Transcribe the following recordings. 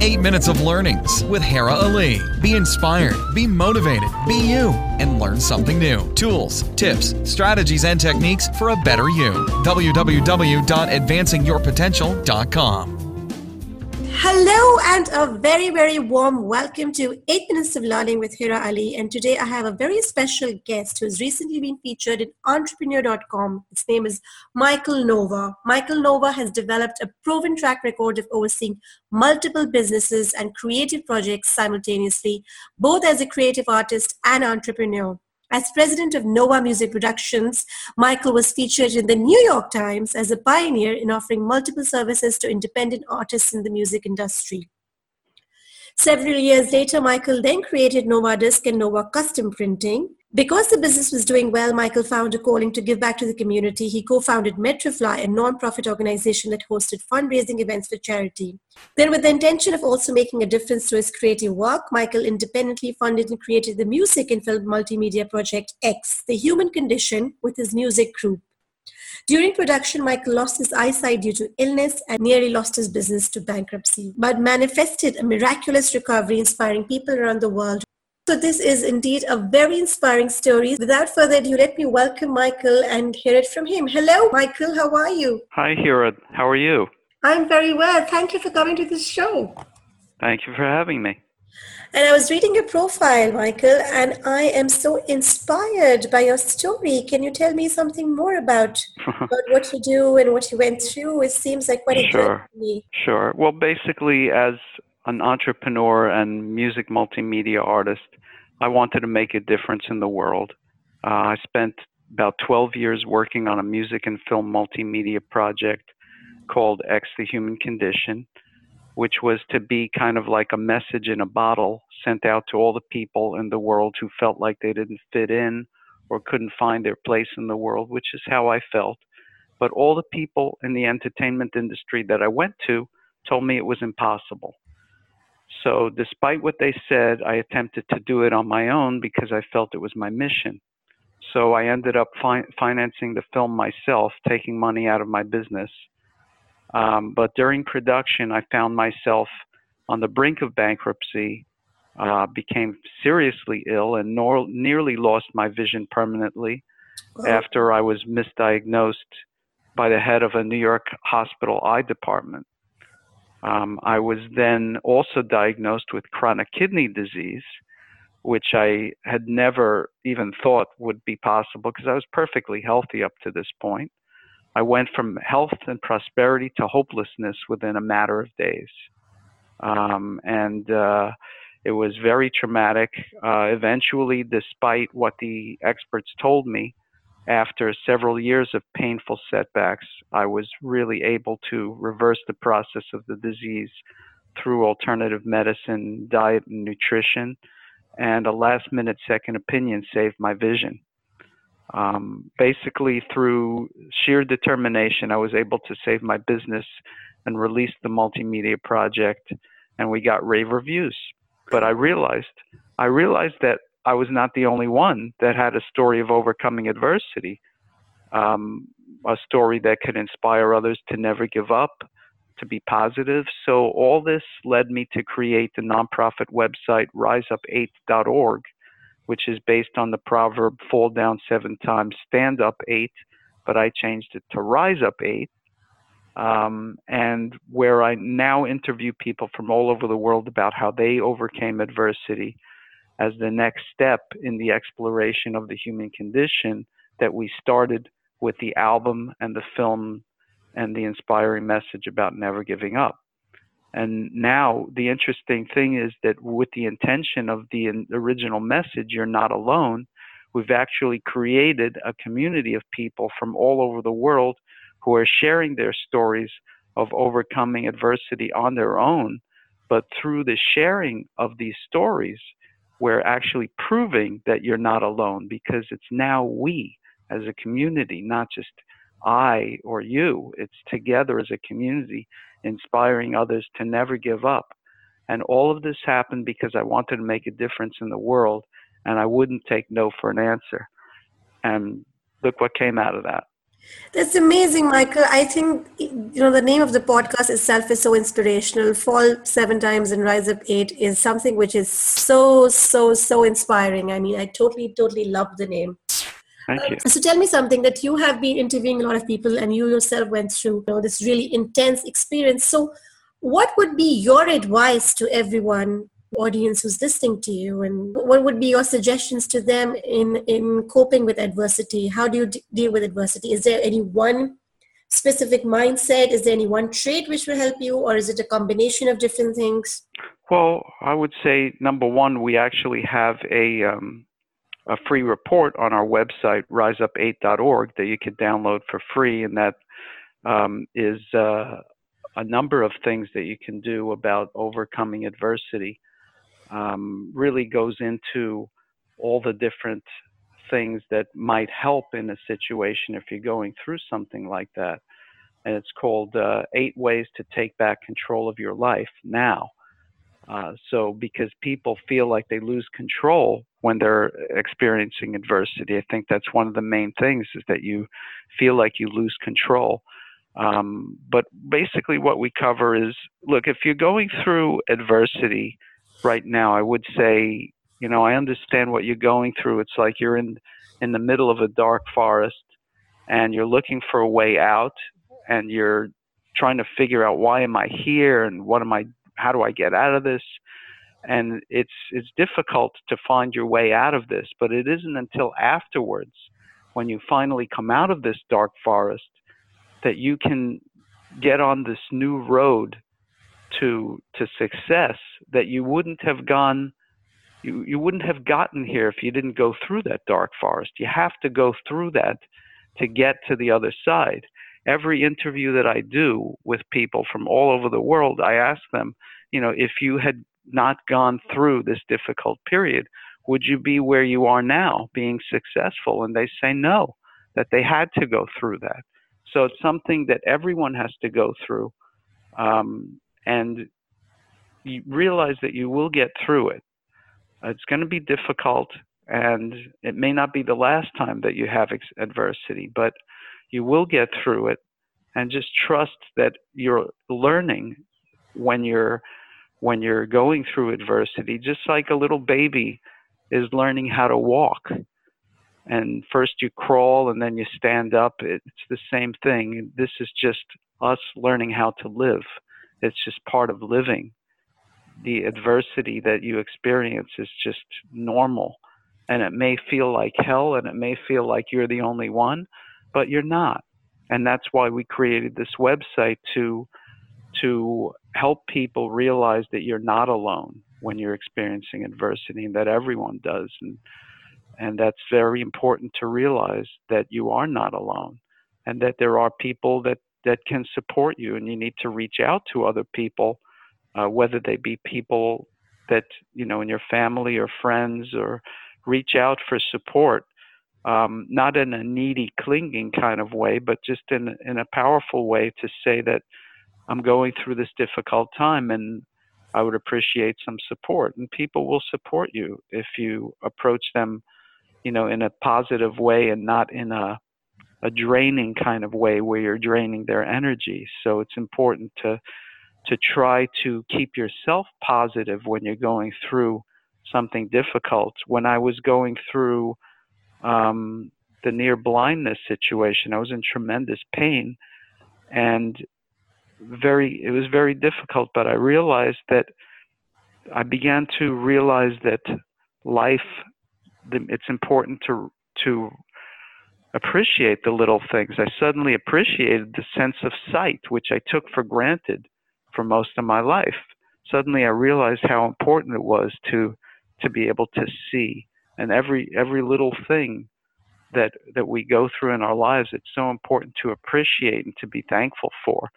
Eight minutes of learnings with Hira Ali. Be inspired, be motivated, be you, and learn something new. Tools, tips, strategies, and techniques for a better you. www.advancingyourpotential.com. Hello and a very, very warm welcome to 8 Minutes of Learning with Hira Ali. And today I have a very special guest who's recently been featured in Entrepreneur.com. His name is Michael Nova. Michael Nova has developed a proven track record of overseeing multiple businesses and creative projects simultaneously, both as a creative artist and entrepreneur. As president of Nova Music Productions, Michael was featured in the New York Times as a pioneer in offering multiple services to independent artists in the music industry. Several years later, Michael then created Nova Disc and Nova Custom Printing, because the business was doing well, Michael found a calling to give back to the community. He co-founded Metrofly, a non-profit organization that hosted fundraising events for charity. Then with the intention of also making a difference to his creative work, Michael independently funded and created the music and film multimedia project X, The Human Condition, with his music group. During production, Michael lost his eyesight due to illness and nearly lost his business to bankruptcy, but manifested a miraculous recovery, inspiring people around the world so this is indeed a very inspiring story. Without further ado, let me welcome Michael and hear it from him. Hello, Michael. How are you? Hi, Hira. How are you? I'm very well. Thank you for coming to this show. Thank you for having me. And I was reading your profile, Michael, and I am so inspired by your story. Can you tell me something more about, about what you do and what you went through? It seems like quite sure. to me. Sure. Well, basically, as an entrepreneur and music multimedia artist, I wanted to make a difference in the world. Uh, I spent about 12 years working on a music and film multimedia project called X the Human Condition, which was to be kind of like a message in a bottle sent out to all the people in the world who felt like they didn't fit in or couldn't find their place in the world, which is how I felt. But all the people in the entertainment industry that I went to told me it was impossible. So, despite what they said, I attempted to do it on my own because I felt it was my mission. So, I ended up fi- financing the film myself, taking money out of my business. Um, but during production, I found myself on the brink of bankruptcy, uh, became seriously ill, and nor- nearly lost my vision permanently after I was misdiagnosed by the head of a New York hospital eye department. Um, I was then also diagnosed with chronic kidney disease, which I had never even thought would be possible because I was perfectly healthy up to this point. I went from health and prosperity to hopelessness within a matter of days. Um, and uh, it was very traumatic. Uh, eventually, despite what the experts told me, after several years of painful setbacks, I was really able to reverse the process of the disease through alternative medicine, diet, and nutrition. And a last minute second opinion saved my vision. Um, basically, through sheer determination, I was able to save my business and release the multimedia project, and we got rave reviews. But I realized, I realized that I was not the only one that had a story of overcoming adversity, um, a story that could inspire others to never give up, to be positive. So all this led me to create the nonprofit website riseup8.org, which is based on the proverb fall down seven times, stand up eight, but I changed it to rise up eight. Um, and where I now interview people from all over the world about how they overcame adversity as the next step in the exploration of the human condition that we started with the album and the film and the inspiring message about never giving up. And now the interesting thing is that with the intention of the original message, you're not alone, we've actually created a community of people from all over the world who are sharing their stories of overcoming adversity on their own. But through the sharing of these stories, we're actually proving that you're not alone because it's now we as a community, not just I or you. It's together as a community, inspiring others to never give up. And all of this happened because I wanted to make a difference in the world and I wouldn't take no for an answer. And look what came out of that. That's amazing, Michael. I think you know the name of the podcast itself is so inspirational. Fall seven times and rise up eight is something which is so so so inspiring. I mean, I totally totally love the name. Thank you. Uh, so tell me something that you have been interviewing a lot of people and you yourself went through you know, this really intense experience. So, what would be your advice to everyone audience who's listening to you and what would be your suggestions to them in in coping with adversity? How do you d- deal with adversity? Is there any one specific mindset? Is there any one trait which will help you or is it a combination of different things? Well i would say number one we actually have a um, a free report on our website riseup8.org that you can download for free and that um, is uh, a number of things that you can do about overcoming adversity um, really goes into all the different things that might help in a situation if you're going through something like that. And it's called uh, Eight Ways to Take Back Control of Your Life Now. Uh, so, because people feel like they lose control when they're experiencing adversity, I think that's one of the main things is that you feel like you lose control. Um, but basically, what we cover is look, if you're going through adversity, right now, I would say, you know, I understand what you're going through. It's like you're in in the middle of a dark forest and you're looking for a way out and you're trying to figure out why am I here and what am I how do I get out of this? And it's it's difficult to find your way out of this, but it isn't until afterwards when you finally come out of this dark forest that you can get on this new road to to success that you wouldn't have gone you, you wouldn't have gotten here if you didn't go through that dark forest. You have to go through that to get to the other side. Every interview that I do with people from all over the world, I ask them, you know, if you had not gone through this difficult period, would you be where you are now, being successful? And they say no, that they had to go through that. So it's something that everyone has to go through. Um, and you realize that you will get through it. It's going to be difficult, and it may not be the last time that you have ex- adversity, but you will get through it. And just trust that you're learning when you're when you're going through adversity, just like a little baby is learning how to walk. And first you crawl and then you stand up. It's the same thing. This is just us learning how to live. It's just part of living. The adversity that you experience is just normal. And it may feel like hell and it may feel like you're the only one, but you're not. And that's why we created this website to to help people realize that you're not alone when you're experiencing adversity and that everyone does and and that's very important to realize that you are not alone and that there are people that that can support you, and you need to reach out to other people, uh, whether they be people that you know in your family or friends, or reach out for support. Um, not in a needy, clinging kind of way, but just in in a powerful way to say that I'm going through this difficult time, and I would appreciate some support. And people will support you if you approach them, you know, in a positive way and not in a a draining kind of way where you're draining their energy. So it's important to to try to keep yourself positive when you're going through something difficult. When I was going through um, the near blindness situation, I was in tremendous pain, and very it was very difficult. But I realized that I began to realize that life it's important to to appreciate the little things. I suddenly appreciated the sense of sight, which I took for granted for most of my life. Suddenly I realized how important it was to to be able to see and every every little thing that that we go through in our lives it's so important to appreciate and to be thankful for.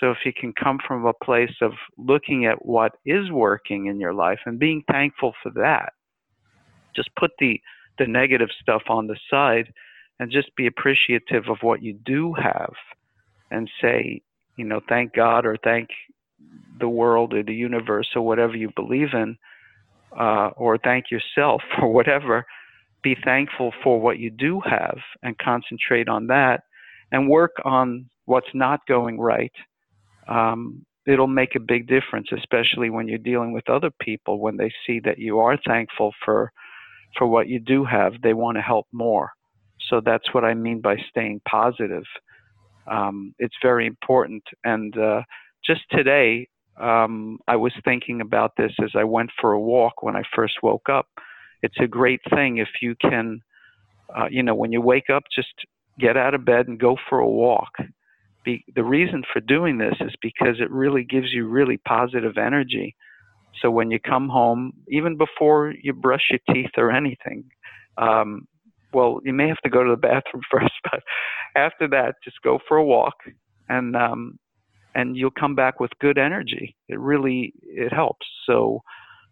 So if you can come from a place of looking at what is working in your life and being thankful for that, just put the the negative stuff on the side and just be appreciative of what you do have and say, you know, thank God or thank the world or the universe or whatever you believe in, uh, or thank yourself or whatever. Be thankful for what you do have and concentrate on that. and work on what's not going right, um, it'll make a big difference, especially when you're dealing with other people. When they see that you are thankful for for what you do have, they want to help more. So that's what I mean by staying positive. Um, it's very important. And uh, just today, um, I was thinking about this as I went for a walk when I first woke up. It's a great thing if you can, uh, you know, when you wake up, just get out of bed and go for a walk. Be, the reason for doing this is because it really gives you really positive energy. So when you come home, even before you brush your teeth or anything, um, well, you may have to go to the bathroom first, but after that, just go for a walk, and um, and you'll come back with good energy. It really it helps. So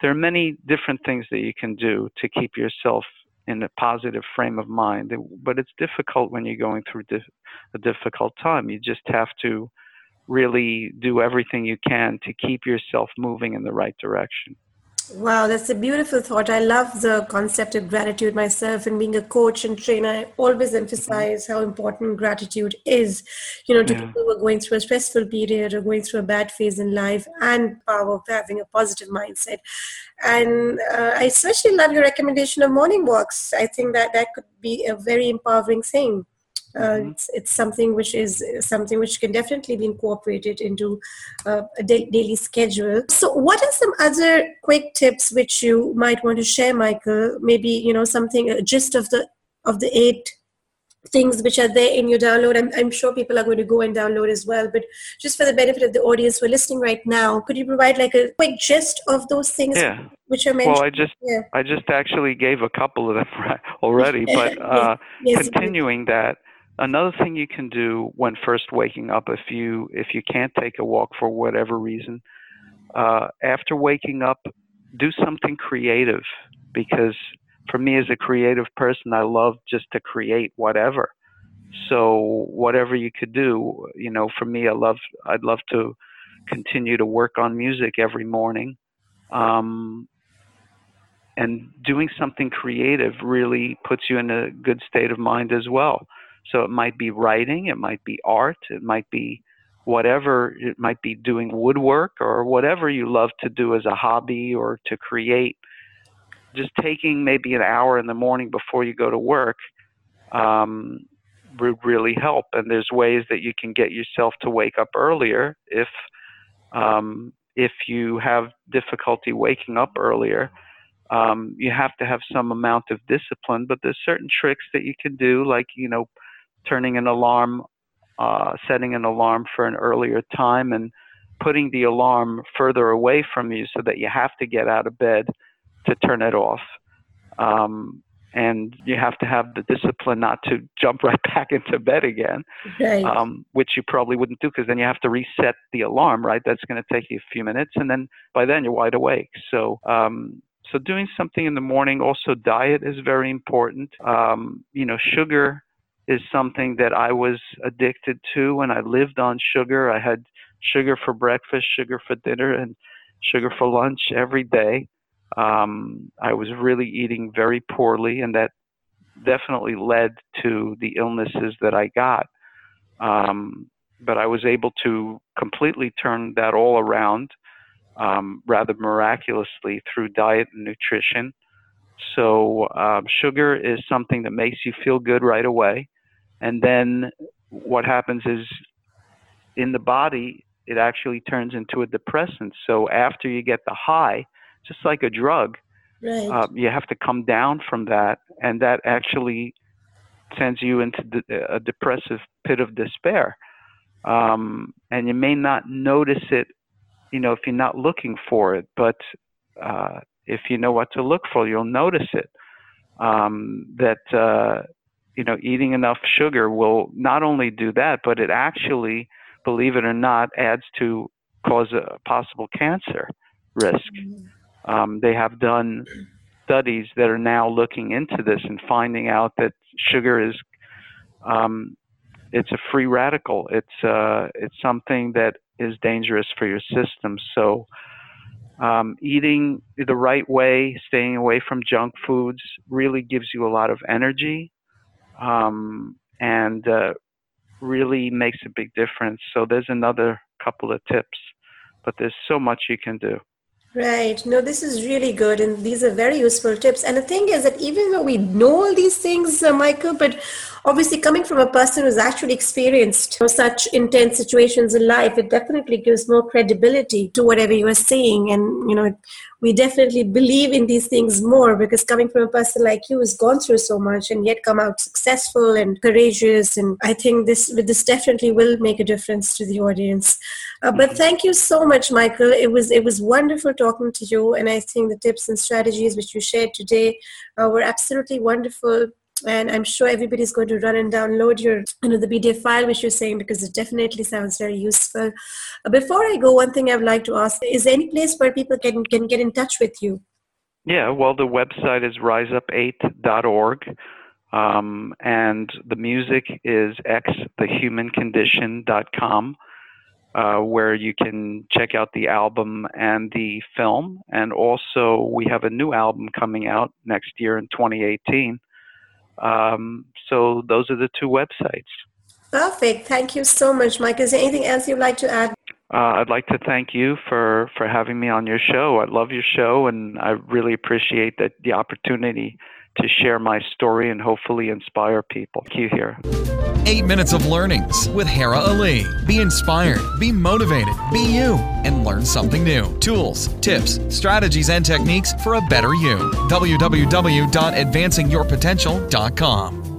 there are many different things that you can do to keep yourself in a positive frame of mind. But it's difficult when you're going through a difficult time. You just have to really do everything you can to keep yourself moving in the right direction. Wow, that's a beautiful thought. I love the concept of gratitude myself and being a coach and trainer. I always emphasize how important gratitude is, you know, to yeah. people who are going through a stressful period or going through a bad phase in life and power of having a positive mindset. And uh, I especially love your recommendation of morning walks. I think that that could be a very empowering thing. Uh, mm-hmm. it's, it's, something which is something which can definitely be incorporated into uh, a da- daily schedule so what are some other quick tips which you might want to share michael maybe you know something a gist of the of the eight things which are there in your download I'm, I'm sure people are going to go and download as well but just for the benefit of the audience who are listening right now could you provide like a quick gist of those things yeah. which are mentioned well i just yeah. i just actually gave a couple of them already but uh, yes, continuing that Another thing you can do when first waking up, if you if you can't take a walk for whatever reason, uh, after waking up, do something creative because for me as a creative person, I love just to create whatever. So whatever you could do, you know, for me, I love I'd love to continue to work on music every morning. Um, and doing something creative really puts you in a good state of mind as well. So it might be writing, it might be art, it might be whatever, it might be doing woodwork or whatever you love to do as a hobby or to create. Just taking maybe an hour in the morning before you go to work um, would really help. And there's ways that you can get yourself to wake up earlier if um, if you have difficulty waking up earlier. Um, you have to have some amount of discipline, but there's certain tricks that you can do, like you know, turning an alarm, uh, setting an alarm for an earlier time, and putting the alarm further away from you so that you have to get out of bed to turn it off. Um, and you have to have the discipline not to jump right back into bed again, right. um, which you probably wouldn't do because then you have to reset the alarm, right? That's going to take you a few minutes, and then by then you're wide awake. So, um, so doing something in the morning. Also, diet is very important. Um, you know, sugar is something that I was addicted to when I lived on sugar. I had sugar for breakfast, sugar for dinner, and sugar for lunch every day. Um, I was really eating very poorly, and that definitely led to the illnesses that I got. Um, but I was able to completely turn that all around um, rather miraculously through diet and nutrition. So, uh, sugar is something that makes you feel good right away. And then what happens is in the body, it actually turns into a depressant. So after you get the high, just like a drug, right. uh, you have to come down from that, and that actually sends you into a depressive pit of despair. Um, and you may not notice it, you know, if you're not looking for it, but uh, if you know what to look for, you'll notice it. Um, that uh, you know, eating enough sugar will not only do that, but it actually, believe it or not, adds to cause a possible cancer risk. Mm-hmm. Um, they have done studies that are now looking into this and finding out that sugar is um, it's a free radical. It's uh, it's something that is dangerous for your system. So um, eating the right way, staying away from junk foods, really gives you a lot of energy um, and uh, really makes a big difference. So there's another couple of tips, but there's so much you can do. Right. No, this is really good. And these are very useful tips. And the thing is that even though we know all these things, uh, Michael, but obviously coming from a person who's actually experienced you know, such intense situations in life, it definitely gives more credibility to whatever you are saying. And, you know, we definitely believe in these things more because coming from a person like you who's gone through so much and yet come out successful and courageous. And I think this, this definitely will make a difference to the audience. Uh, but thank you so much, Michael. It was it was wonderful talking to you, and I think the tips and strategies which you shared today uh, were absolutely wonderful. And I'm sure everybody's going to run and download your, you know, the PDF file which you're saying because it definitely sounds very useful. Uh, before I go, one thing I'd like to ask: Is there any place where people can can get in touch with you? Yeah, well, the website is riseup8.org. Um, and the music is xthehumancondition.com uh, where you can check out the album and the film. And also, we have a new album coming out next year in 2018. Um, so, those are the two websites. Perfect. Thank you so much, Mike. Is there anything else you'd like to add? Uh, I'd like to thank you for, for having me on your show. I love your show, and I really appreciate that the opportunity to share my story and hopefully inspire people. Thank you Hira. Eight minutes of learnings with Hira Ali. Be inspired, be motivated, be you, and learn something new. Tools, tips, strategies, and techniques for a better you. www.advancingyourpotential.com.